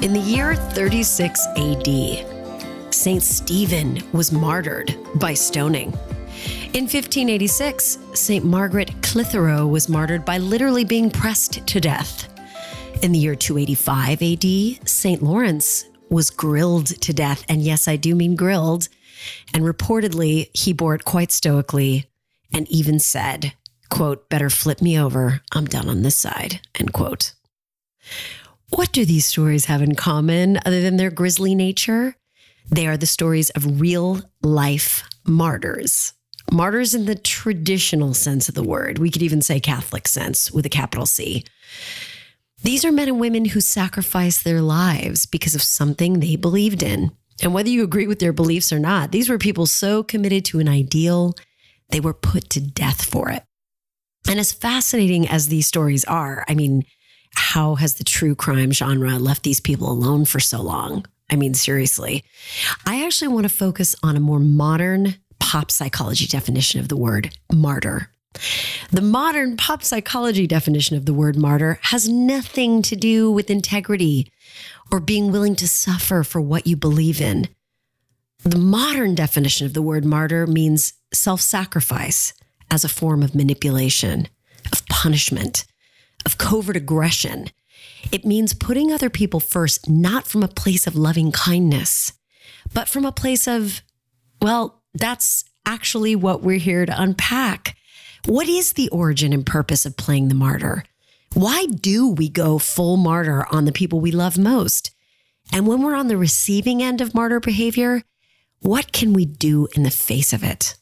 In the year 36 AD, St. Stephen was martyred by stoning. In 1586, St. Margaret Clitheroe was martyred by literally being pressed to death. In the year 285 AD, St. Lawrence was grilled to death. And yes, I do mean grilled. And reportedly, he bore it quite stoically and even said, quote, better flip me over. I'm done on this side, end quote. What do these stories have in common other than their grisly nature? They are the stories of real life martyrs. Martyrs in the traditional sense of the word. We could even say Catholic sense with a capital C. These are men and women who sacrificed their lives because of something they believed in. And whether you agree with their beliefs or not, these were people so committed to an ideal, they were put to death for it. And as fascinating as these stories are, I mean, how has the true crime genre left these people alone for so long? I mean, seriously. I actually want to focus on a more modern pop psychology definition of the word martyr. The modern pop psychology definition of the word martyr has nothing to do with integrity or being willing to suffer for what you believe in. The modern definition of the word martyr means self sacrifice as a form of manipulation, of punishment, of covert aggression. It means putting other people first, not from a place of loving kindness, but from a place of, well, that's actually what we're here to unpack. What is the origin and purpose of playing the martyr? Why do we go full martyr on the people we love most? And when we're on the receiving end of martyr behavior, what can we do in the face of it?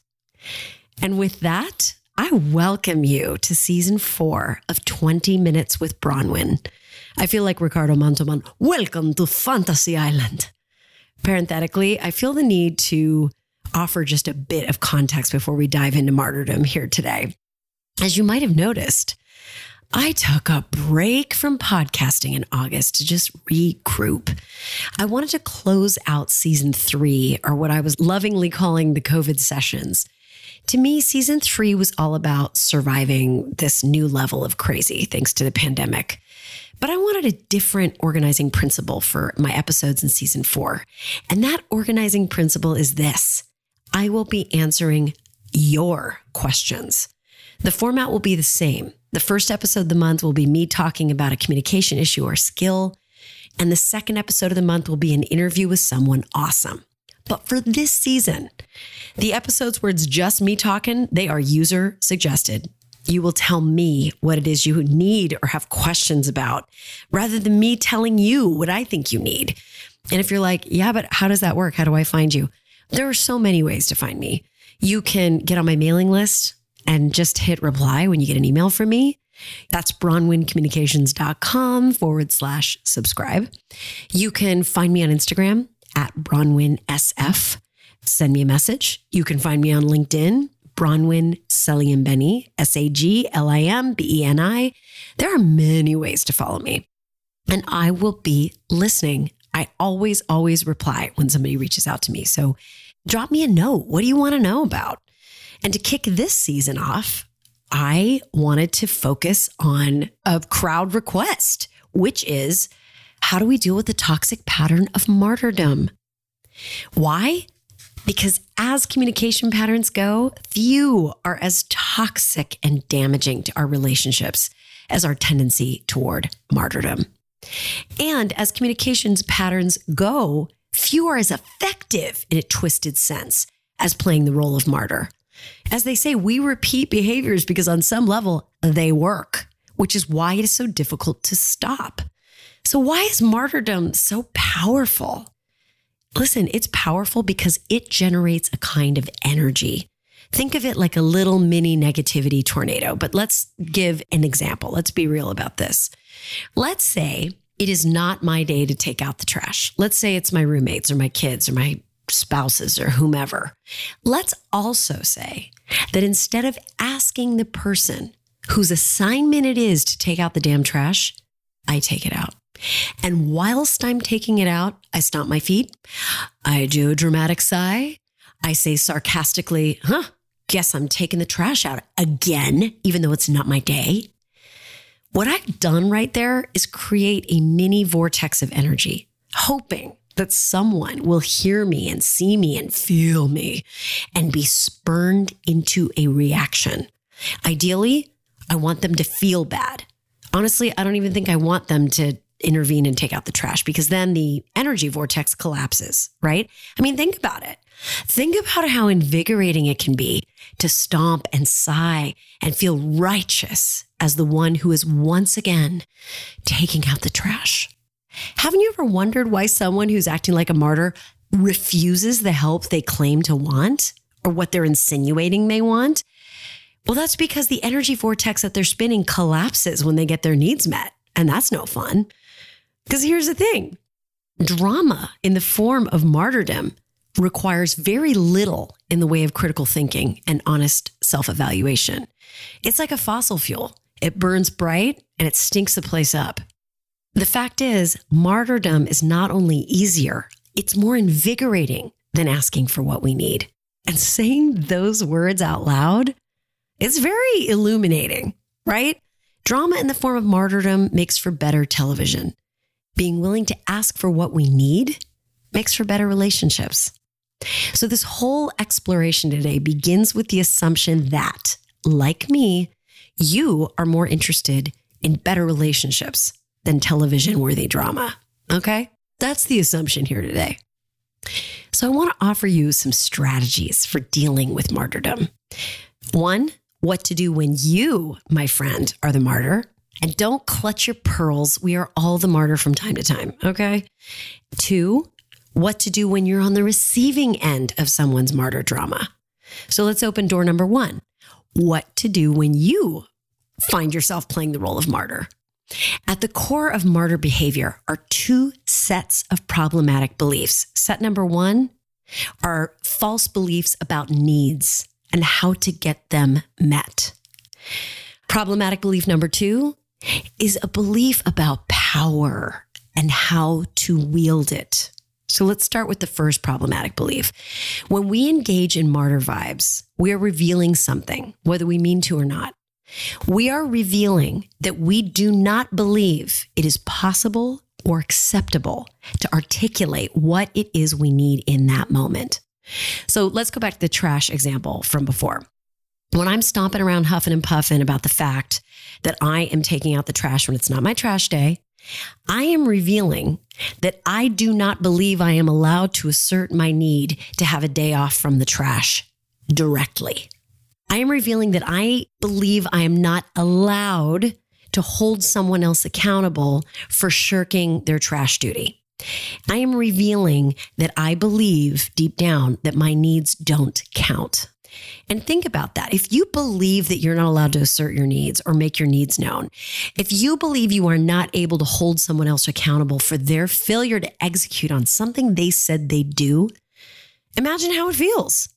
And with that, I welcome you to season four of 20 Minutes with Bronwyn. I feel like Ricardo Montalban. Welcome to Fantasy Island. Parenthetically, I feel the need to offer just a bit of context before we dive into martyrdom here today. As you might have noticed, I took a break from podcasting in August to just regroup. I wanted to close out season three, or what I was lovingly calling the COVID sessions. To me, season three was all about surviving this new level of crazy thanks to the pandemic. But I wanted a different organizing principle for my episodes in season four. And that organizing principle is this I will be answering your questions. The format will be the same. The first episode of the month will be me talking about a communication issue or skill. And the second episode of the month will be an interview with someone awesome. But for this season, the episodes where it's just me talking, they are user suggested. You will tell me what it is you need or have questions about rather than me telling you what I think you need. And if you're like, yeah, but how does that work? How do I find you? There are so many ways to find me. You can get on my mailing list and just hit reply when you get an email from me. That's bronwyncommunications.com forward slash subscribe. You can find me on Instagram at BronwynSF. Send me a message. You can find me on LinkedIn, Bronwyn Saglimbeni, S A G L I M B E N I. There are many ways to follow me, and I will be listening. I always, always reply when somebody reaches out to me. So drop me a note. What do you want to know about? And to kick this season off, I wanted to focus on a crowd request, which is how do we deal with the toxic pattern of martyrdom? Why? Because as communication patterns go, few are as toxic and damaging to our relationships as our tendency toward martyrdom. And as communications patterns go, few are as effective in a twisted sense as playing the role of martyr. As they say, we repeat behaviors because on some level they work, which is why it is so difficult to stop. So, why is martyrdom so powerful? Listen, it's powerful because it generates a kind of energy. Think of it like a little mini negativity tornado, but let's give an example. Let's be real about this. Let's say it is not my day to take out the trash. Let's say it's my roommates or my kids or my spouses or whomever. Let's also say that instead of asking the person whose assignment it is to take out the damn trash, I take it out. And whilst I'm taking it out, I stomp my feet. I do a dramatic sigh. I say sarcastically, huh, guess I'm taking the trash out again, even though it's not my day. What I've done right there is create a mini vortex of energy, hoping that someone will hear me and see me and feel me and be spurned into a reaction. Ideally, I want them to feel bad. Honestly, I don't even think I want them to intervene and take out the trash because then the energy vortex collapses, right? I mean, think about it. Think about how invigorating it can be to stomp and sigh and feel righteous as the one who is once again taking out the trash. Haven't you ever wondered why someone who's acting like a martyr refuses the help they claim to want or what they're insinuating they want? Well, that's because the energy vortex that they're spinning collapses when they get their needs met. And that's no fun. Because here's the thing drama in the form of martyrdom requires very little in the way of critical thinking and honest self evaluation. It's like a fossil fuel, it burns bright and it stinks the place up. The fact is, martyrdom is not only easier, it's more invigorating than asking for what we need. And saying those words out loud is very illuminating, right? Drama in the form of martyrdom makes for better television. Being willing to ask for what we need makes for better relationships. So, this whole exploration today begins with the assumption that, like me, you are more interested in better relationships than television worthy drama. Okay? That's the assumption here today. So, I want to offer you some strategies for dealing with martyrdom. One, what to do when you, my friend, are the martyr. And don't clutch your pearls. We are all the martyr from time to time. Okay. Two, what to do when you're on the receiving end of someone's martyr drama. So let's open door number one. What to do when you find yourself playing the role of martyr. At the core of martyr behavior are two sets of problematic beliefs. Set number one are false beliefs about needs and how to get them met. Problematic belief number two is a belief about power and how to wield it. So let's start with the first problematic belief. When we engage in martyr vibes, we are revealing something, whether we mean to or not. We are revealing that we do not believe it is possible or acceptable to articulate what it is we need in that moment. So let's go back to the trash example from before. When I'm stomping around huffing and puffing about the fact that I am taking out the trash when it's not my trash day, I am revealing that I do not believe I am allowed to assert my need to have a day off from the trash directly. I am revealing that I believe I am not allowed to hold someone else accountable for shirking their trash duty. I am revealing that I believe deep down that my needs don't count. And think about that. If you believe that you're not allowed to assert your needs or make your needs known, if you believe you are not able to hold someone else accountable for their failure to execute on something they said they do, imagine how it feels.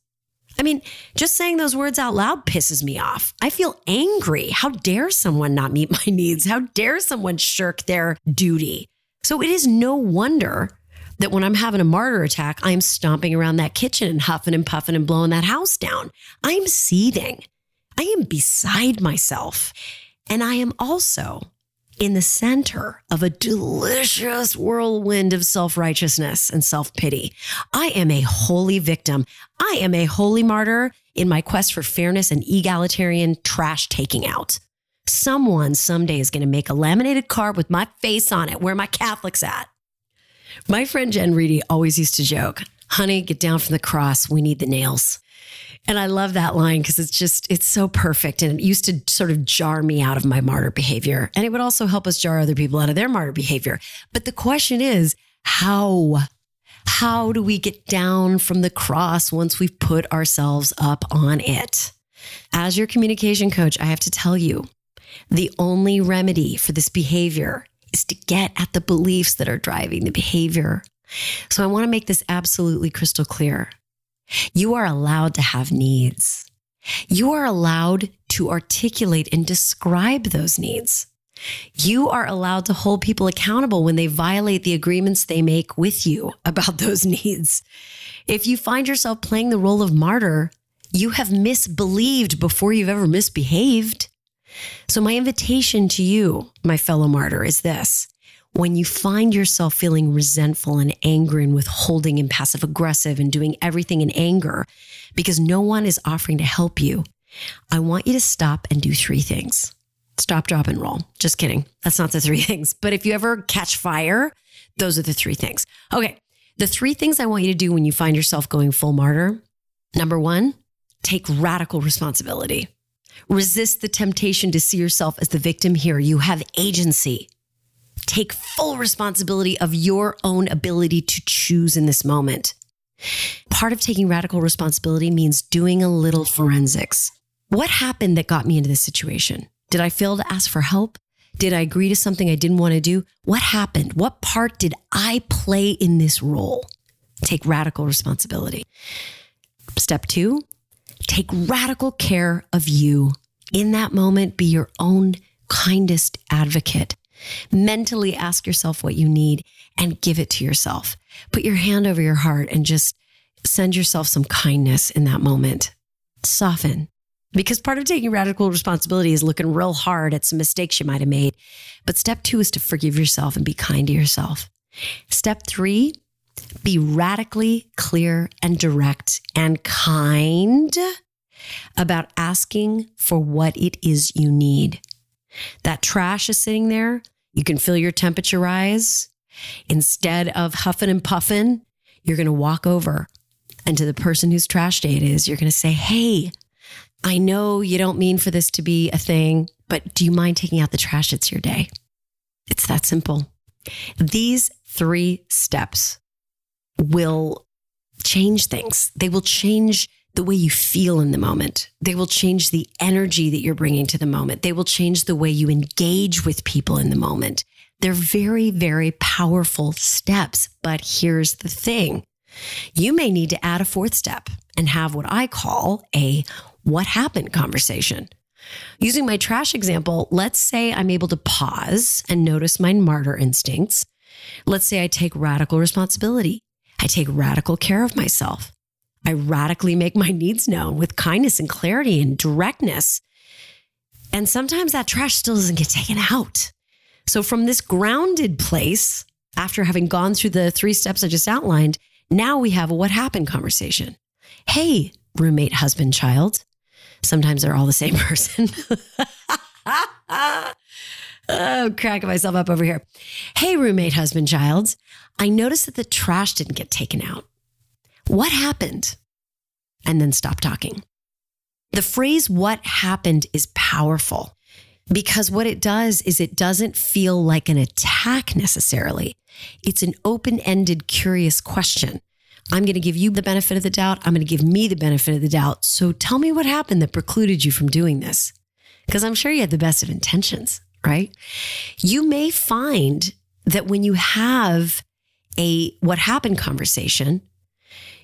I mean, just saying those words out loud pisses me off. I feel angry. How dare someone not meet my needs? How dare someone shirk their duty? So it is no wonder that when I'm having a martyr attack, I'm stomping around that kitchen and huffing and puffing and blowing that house down. I'm seething. I am beside myself. And I am also in the center of a delicious whirlwind of self righteousness and self pity. I am a holy victim. I am a holy martyr in my quest for fairness and egalitarian trash taking out. Someone someday is going to make a laminated card with my face on it where my Catholic's at. My friend Jen Reedy always used to joke, honey, get down from the cross. We need the nails. And I love that line because it's just, it's so perfect. And it used to sort of jar me out of my martyr behavior. And it would also help us jar other people out of their martyr behavior. But the question is, how? How do we get down from the cross once we've put ourselves up on it? As your communication coach, I have to tell you the only remedy for this behavior is to get at the beliefs that are driving the behavior. So I want to make this absolutely crystal clear. You are allowed to have needs. You are allowed to articulate and describe those needs. You are allowed to hold people accountable when they violate the agreements they make with you about those needs. If you find yourself playing the role of martyr, you have misbelieved before you've ever misbehaved. So, my invitation to you, my fellow martyr, is this. When you find yourself feeling resentful and angry and withholding and passive aggressive and doing everything in anger because no one is offering to help you, I want you to stop and do three things. Stop, drop, and roll. Just kidding. That's not the three things. But if you ever catch fire, those are the three things. Okay. The three things I want you to do when you find yourself going full martyr number one, take radical responsibility. Resist the temptation to see yourself as the victim here. You have agency. Take full responsibility of your own ability to choose in this moment. Part of taking radical responsibility means doing a little forensics. What happened that got me into this situation? Did I fail to ask for help? Did I agree to something I didn't want to do? What happened? What part did I play in this role? Take radical responsibility. Step two, take radical care of you. In that moment, be your own kindest advocate. Mentally ask yourself what you need and give it to yourself. Put your hand over your heart and just send yourself some kindness in that moment. Soften. Because part of taking radical responsibility is looking real hard at some mistakes you might have made. But step two is to forgive yourself and be kind to yourself. Step three, be radically clear and direct and kind about asking for what it is you need. That trash is sitting there. You can feel your temperature rise. Instead of huffing and puffing, you're going to walk over and to the person whose trash day it is, you're going to say, Hey, I know you don't mean for this to be a thing, but do you mind taking out the trash? It's your day. It's that simple. These three steps will change things. They will change the way you feel in the moment. They will change the energy that you're bringing to the moment. They will change the way you engage with people in the moment. They're very, very powerful steps. But here's the thing you may need to add a fourth step and have what I call a what happened conversation. Using my trash example, let's say I'm able to pause and notice my martyr instincts. Let's say I take radical responsibility. I take radical care of myself. I radically make my needs known with kindness and clarity and directness. And sometimes that trash still doesn't get taken out. So, from this grounded place, after having gone through the three steps I just outlined, now we have a what happened conversation. Hey, roommate, husband, child. Sometimes they're all the same person. Oh, cracking myself up over here. Hey, roommate, husband, child. I noticed that the trash didn't get taken out. What happened? And then stop talking. The phrase what happened is powerful because what it does is it doesn't feel like an attack necessarily. It's an open ended, curious question. I'm going to give you the benefit of the doubt. I'm going to give me the benefit of the doubt. So tell me what happened that precluded you from doing this. Because I'm sure you had the best of intentions, right? You may find that when you have a what happened conversation,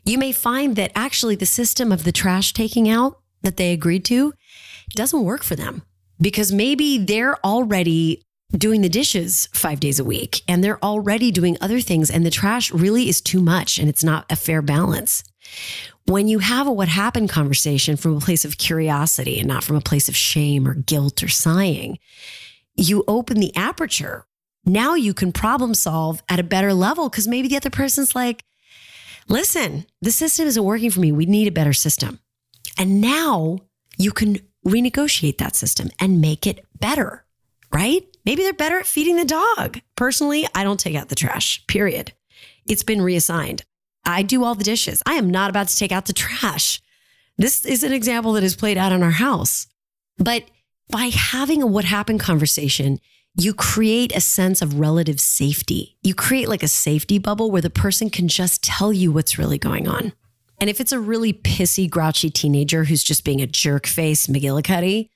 you may find that actually the system of the trash taking out that they agreed to doesn't work for them because maybe they're already doing the dishes five days a week and they're already doing other things and the trash really is too much and it's not a fair balance. When you have a what happened conversation from a place of curiosity and not from a place of shame or guilt or sighing, you open the aperture. Now you can problem solve at a better level because maybe the other person's like, listen, the system isn't working for me. We need a better system. And now you can renegotiate that system and make it better, right? Maybe they're better at feeding the dog. Personally, I don't take out the trash, period. It's been reassigned. I do all the dishes. I am not about to take out the trash. This is an example that is played out in our house. But by having a what happened conversation, you create a sense of relative safety. You create like a safety bubble where the person can just tell you what's really going on. And if it's a really pissy, grouchy teenager who's just being a jerk face McGillicuddy,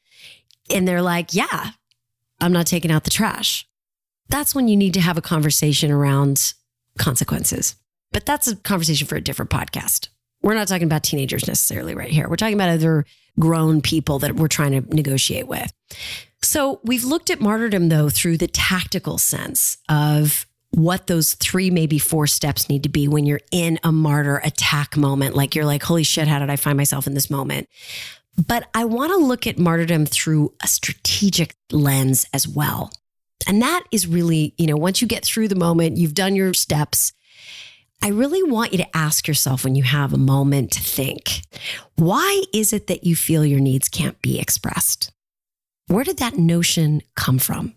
and they're like, yeah, I'm not taking out the trash. That's when you need to have a conversation around consequences. But that's a conversation for a different podcast. We're not talking about teenagers necessarily right here. We're talking about other grown people that we're trying to negotiate with. So we've looked at martyrdom, though, through the tactical sense of what those three, maybe four steps need to be when you're in a martyr attack moment. Like you're like, holy shit, how did I find myself in this moment? But I want to look at martyrdom through a strategic lens as well. And that is really, you know, once you get through the moment, you've done your steps. I really want you to ask yourself when you have a moment to think, why is it that you feel your needs can't be expressed? Where did that notion come from?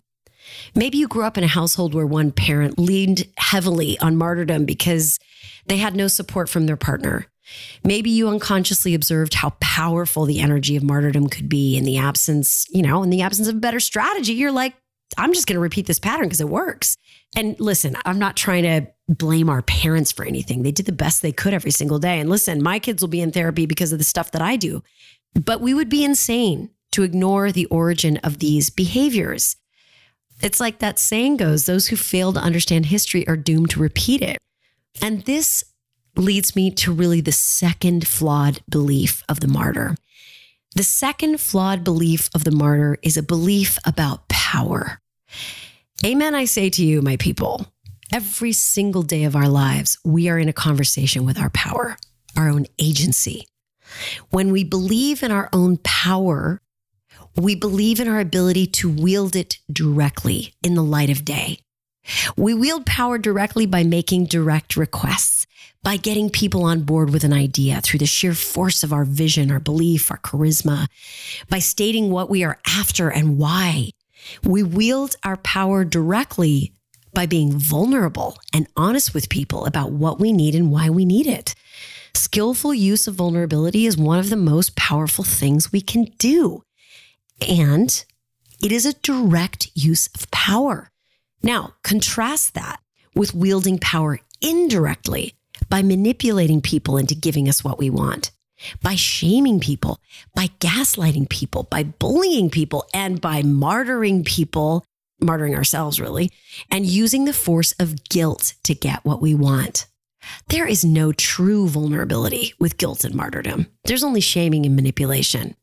Maybe you grew up in a household where one parent leaned heavily on martyrdom because they had no support from their partner. Maybe you unconsciously observed how powerful the energy of martyrdom could be in the absence, you know, in the absence of a better strategy. You're like, I'm just going to repeat this pattern because it works. And listen, I'm not trying to blame our parents for anything. They did the best they could every single day. And listen, my kids will be in therapy because of the stuff that I do. But we would be insane to ignore the origin of these behaviors. It's like that saying goes those who fail to understand history are doomed to repeat it. And this leads me to really the second flawed belief of the martyr. The second flawed belief of the martyr is a belief about power. Amen, I say to you, my people. Every single day of our lives, we are in a conversation with our power, our own agency. When we believe in our own power, we believe in our ability to wield it directly in the light of day. We wield power directly by making direct requests, by getting people on board with an idea through the sheer force of our vision, our belief, our charisma, by stating what we are after and why. We wield our power directly by being vulnerable and honest with people about what we need and why we need it. Skillful use of vulnerability is one of the most powerful things we can do. And it is a direct use of power. Now, contrast that with wielding power indirectly by manipulating people into giving us what we want, by shaming people, by gaslighting people, by bullying people, and by martyring people, martyring ourselves really, and using the force of guilt to get what we want. There is no true vulnerability with guilt and martyrdom. There's only shaming and manipulation.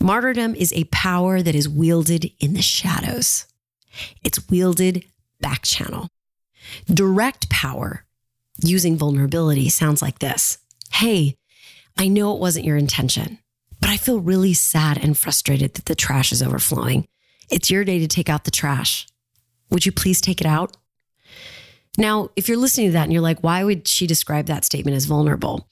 Martyrdom is a power that is wielded in the shadows. It's wielded back channel. Direct power using vulnerability sounds like this Hey, I know it wasn't your intention, but I feel really sad and frustrated that the trash is overflowing. It's your day to take out the trash. Would you please take it out? Now, if you're listening to that and you're like, why would she describe that statement as vulnerable?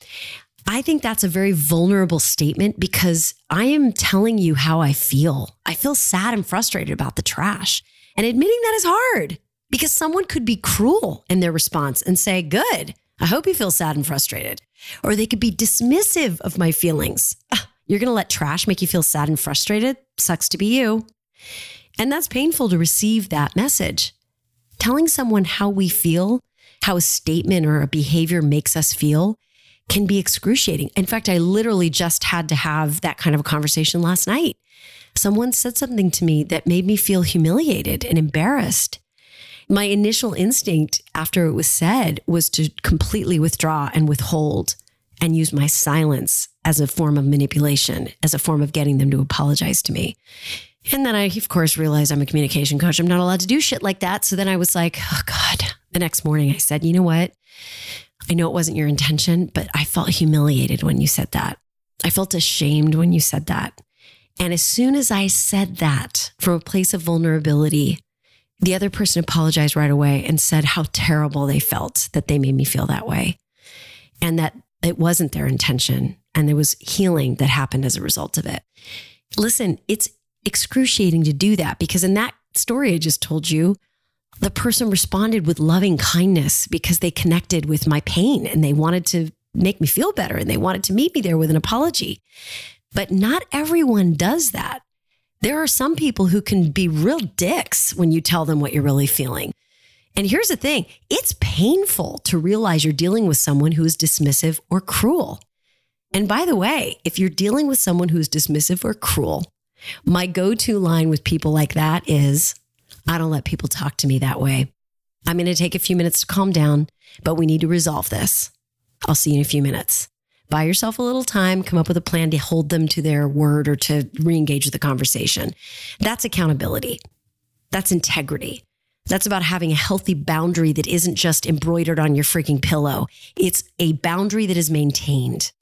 I think that's a very vulnerable statement because I am telling you how I feel. I feel sad and frustrated about the trash. And admitting that is hard because someone could be cruel in their response and say, Good, I hope you feel sad and frustrated. Or they could be dismissive of my feelings. You're going to let trash make you feel sad and frustrated? Sucks to be you. And that's painful to receive that message. Telling someone how we feel, how a statement or a behavior makes us feel, can be excruciating. In fact, I literally just had to have that kind of a conversation last night. Someone said something to me that made me feel humiliated and embarrassed. My initial instinct after it was said was to completely withdraw and withhold and use my silence as a form of manipulation, as a form of getting them to apologize to me. And then I, of course, realized I'm a communication coach. I'm not allowed to do shit like that. So then I was like, oh God. The next morning, I said, you know what? I know it wasn't your intention, but I felt humiliated when you said that. I felt ashamed when you said that. And as soon as I said that from a place of vulnerability, the other person apologized right away and said how terrible they felt that they made me feel that way and that it wasn't their intention. And there was healing that happened as a result of it. Listen, it's excruciating to do that because in that story I just told you, the person responded with loving kindness because they connected with my pain and they wanted to make me feel better and they wanted to meet me there with an apology. But not everyone does that. There are some people who can be real dicks when you tell them what you're really feeling. And here's the thing it's painful to realize you're dealing with someone who is dismissive or cruel. And by the way, if you're dealing with someone who's dismissive or cruel, my go to line with people like that is I don't let people talk to me that way. I'm going to take a few minutes to calm down, but we need to resolve this. I'll see you in a few minutes. Buy yourself a little time, come up with a plan to hold them to their word or to re engage the conversation. That's accountability. That's integrity. That's about having a healthy boundary that isn't just embroidered on your freaking pillow. It's a boundary that is maintained.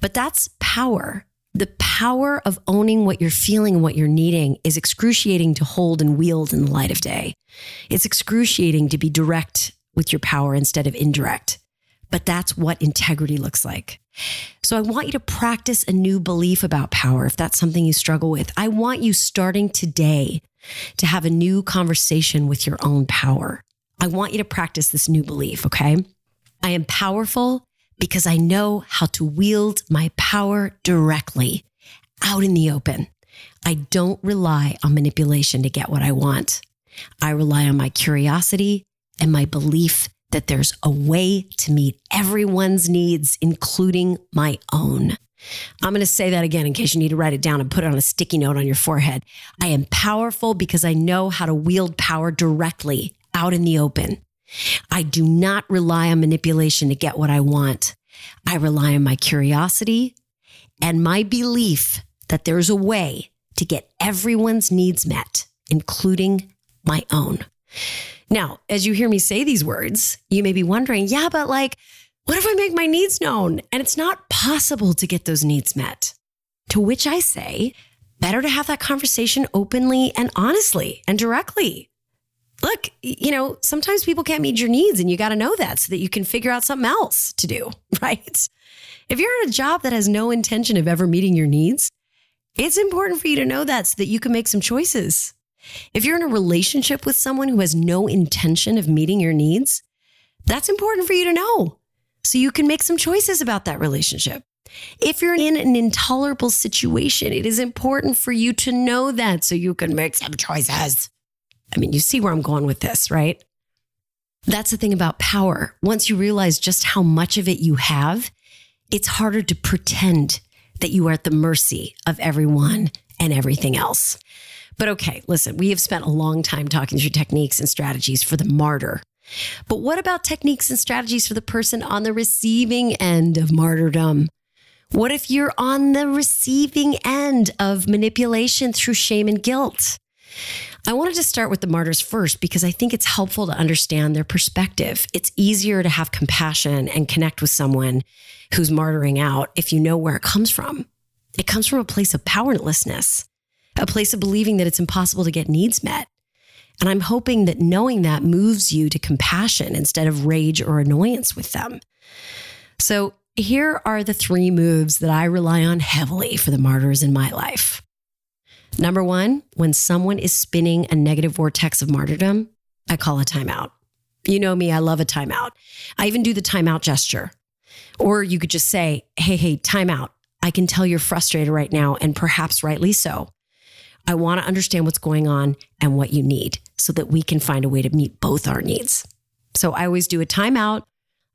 But that's power The power of owning what you're feeling and what you're needing is excruciating to hold and wield in the light of day. It's excruciating to be direct with your power instead of indirect. But that's what integrity looks like. So I want you to practice a new belief about power if that's something you struggle with. I want you starting today to have a new conversation with your own power. I want you to practice this new belief, okay? I am powerful because I know how to wield my power directly out in the open. I don't rely on manipulation to get what I want. I rely on my curiosity and my belief that there's a way to meet everyone's needs, including my own. I'm going to say that again in case you need to write it down and put it on a sticky note on your forehead. I am powerful because I know how to wield power directly out in the open. I do not rely on manipulation to get what I want. I rely on my curiosity and my belief that there's a way to get everyone's needs met, including my own. Now, as you hear me say these words, you may be wondering, yeah, but like, what if I make my needs known and it's not possible to get those needs met? To which I say, better to have that conversation openly and honestly and directly. Look, you know, sometimes people can't meet your needs and you got to know that so that you can figure out something else to do, right? If you're in a job that has no intention of ever meeting your needs, it's important for you to know that so that you can make some choices. If you're in a relationship with someone who has no intention of meeting your needs, that's important for you to know so you can make some choices about that relationship. If you're in an intolerable situation, it is important for you to know that so you can make some choices. I mean, you see where I'm going with this, right? That's the thing about power. Once you realize just how much of it you have, it's harder to pretend that you are at the mercy of everyone and everything else. But okay, listen, we have spent a long time talking through techniques and strategies for the martyr. But what about techniques and strategies for the person on the receiving end of martyrdom? What if you're on the receiving end of manipulation through shame and guilt? I wanted to start with the martyrs first because I think it's helpful to understand their perspective. It's easier to have compassion and connect with someone who's martyring out if you know where it comes from. It comes from a place of powerlessness, a place of believing that it's impossible to get needs met. And I'm hoping that knowing that moves you to compassion instead of rage or annoyance with them. So here are the three moves that I rely on heavily for the martyrs in my life. Number one, when someone is spinning a negative vortex of martyrdom, I call a timeout. You know me, I love a timeout. I even do the timeout gesture. Or you could just say, hey, hey, timeout. I can tell you're frustrated right now, and perhaps rightly so. I want to understand what's going on and what you need so that we can find a way to meet both our needs. So I always do a timeout.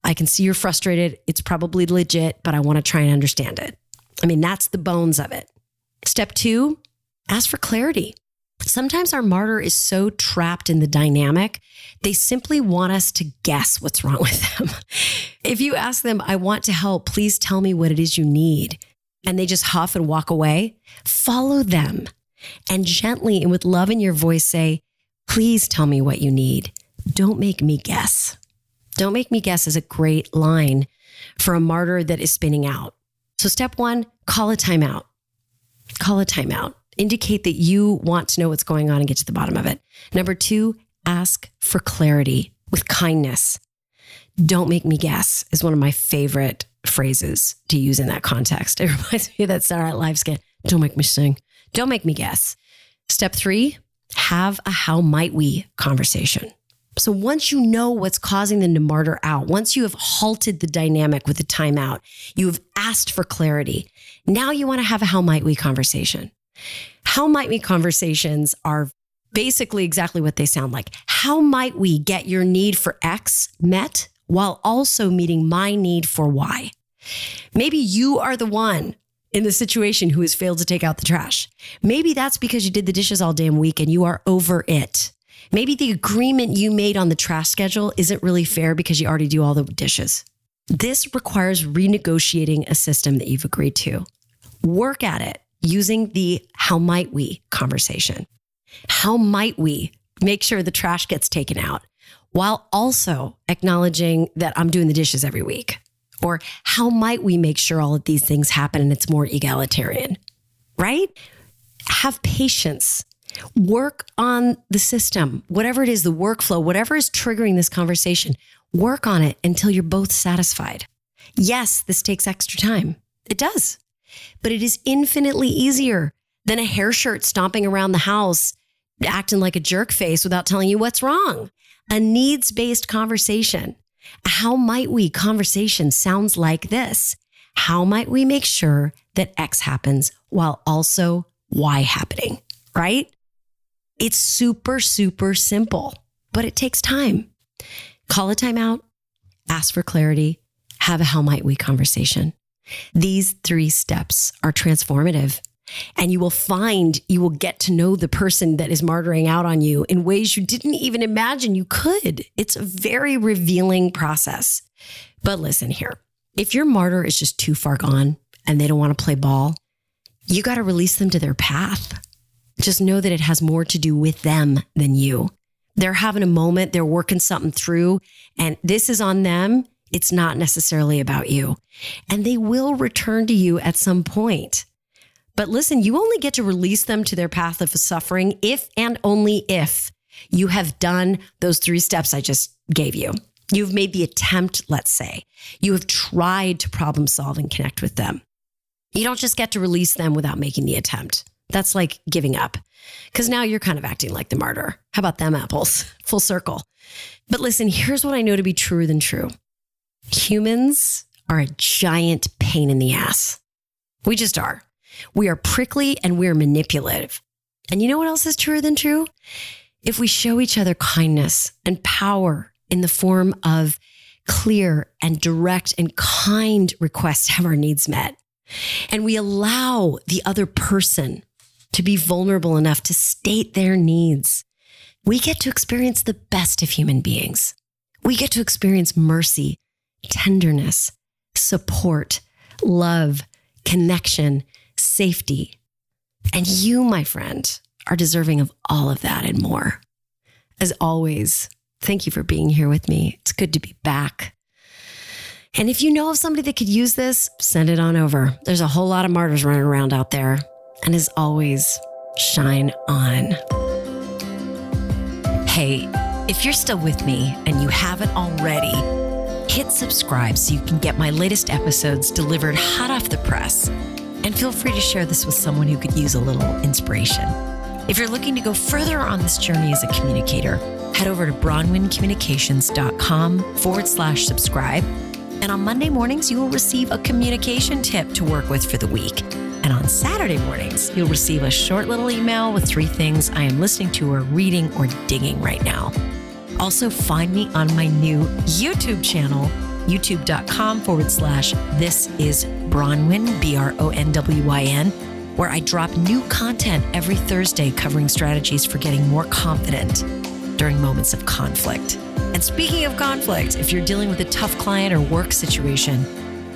I can see you're frustrated. It's probably legit, but I want to try and understand it. I mean, that's the bones of it. Step two, ask for clarity. Sometimes our martyr is so trapped in the dynamic, they simply want us to guess what's wrong with them. if you ask them, I want to help, please tell me what it is you need, and they just huff and walk away, follow them and gently and with love in your voice say, please tell me what you need. Don't make me guess. Don't make me guess is a great line for a martyr that is spinning out. So, step one, call a timeout. Call a timeout indicate that you want to know what's going on and get to the bottom of it. Number two, ask for clarity with kindness. Don't make me guess is one of my favorite phrases to use in that context. It reminds me of that Saturday Night Live. Don't make me sing. Don't make me guess. Step three, have a how might we conversation. So once you know what's causing them to martyr out, once you have halted the dynamic with the timeout, you have asked for clarity. Now you want to have a how might we conversation. How might we conversations are basically exactly what they sound like. How might we get your need for X met while also meeting my need for Y? Maybe you are the one in the situation who has failed to take out the trash. Maybe that's because you did the dishes all damn week and you are over it. Maybe the agreement you made on the trash schedule isn't really fair because you already do all the dishes. This requires renegotiating a system that you've agreed to. Work at it using the how might we conversation. How might we make sure the trash gets taken out while also acknowledging that I'm doing the dishes every week? Or how might we make sure all of these things happen and it's more egalitarian? Right? Have patience. Work on the system, whatever it is, the workflow, whatever is triggering this conversation, work on it until you're both satisfied. Yes, this takes extra time. It does, but it is infinitely easier than a hair shirt stomping around the house, acting like a jerk face without telling you what's wrong. A needs based conversation. How might we conversation sounds like this? How might we make sure that X happens while also Y happening? Right? It's super, super simple, but it takes time. Call a timeout, ask for clarity, have a how might we conversation. These three steps are transformative. And you will find you will get to know the person that is martyring out on you in ways you didn't even imagine you could. It's a very revealing process. But listen here if your martyr is just too far gone and they don't want to play ball, you got to release them to their path. Just know that it has more to do with them than you. They're having a moment, they're working something through, and this is on them. It's not necessarily about you. And they will return to you at some point. But listen, you only get to release them to their path of suffering if and only if you have done those three steps I just gave you. You've made the attempt, let's say. You have tried to problem solve and connect with them. You don't just get to release them without making the attempt. That's like giving up because now you're kind of acting like the martyr. How about them apples? Full circle. But listen, here's what I know to be truer than true humans are a giant pain in the ass. We just are. We are prickly and we're manipulative. And you know what else is truer than true? If we show each other kindness and power in the form of clear and direct and kind requests to have our needs met, and we allow the other person to be vulnerable enough to state their needs, we get to experience the best of human beings. We get to experience mercy, tenderness, support, love, connection, safety. And you, my friend, are deserving of all of that and more. As always, thank you for being here with me. It's good to be back. And if you know of somebody that could use this, send it on over. There's a whole lot of martyrs running around out there. And as always, shine on. Hey, if you're still with me and you haven't already, hit subscribe so you can get my latest episodes delivered hot off the press. And feel free to share this with someone who could use a little inspiration. If you're looking to go further on this journey as a communicator, head over to bronwyncommunications.com forward slash subscribe. And on Monday mornings, you will receive a communication tip to work with for the week. And on Saturday mornings, you'll receive a short little email with three things I am listening to or reading or digging right now. Also, find me on my new YouTube channel youtube.com forward slash this is Bronwyn, B R O N W Y N, where I drop new content every Thursday covering strategies for getting more confident during moments of conflict. And speaking of conflict, if you're dealing with a tough client or work situation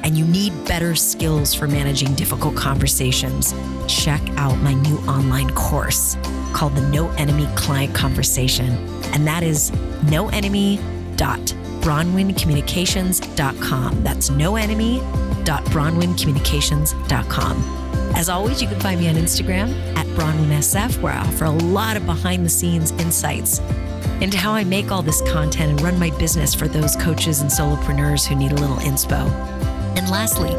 and you need better skills for managing difficult conversations, check out my new online course called the No Enemy Client Conversation. And that is noenemy.com bronwyncommunications.com. That's noenemy.bronwyncommunications.com. As always, you can find me on Instagram at BronwynSF, where I offer a lot of behind the scenes insights into how I make all this content and run my business for those coaches and solopreneurs who need a little inspo. And lastly,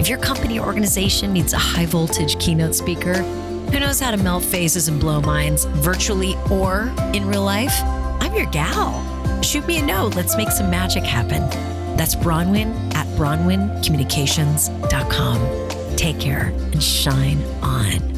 if your company or organization needs a high voltage keynote speaker who knows how to melt faces and blow minds virtually or in real life, I'm your gal shoot me a note. Let's make some magic happen. That's Bronwyn at bronwyncommunications.com. Take care and shine on.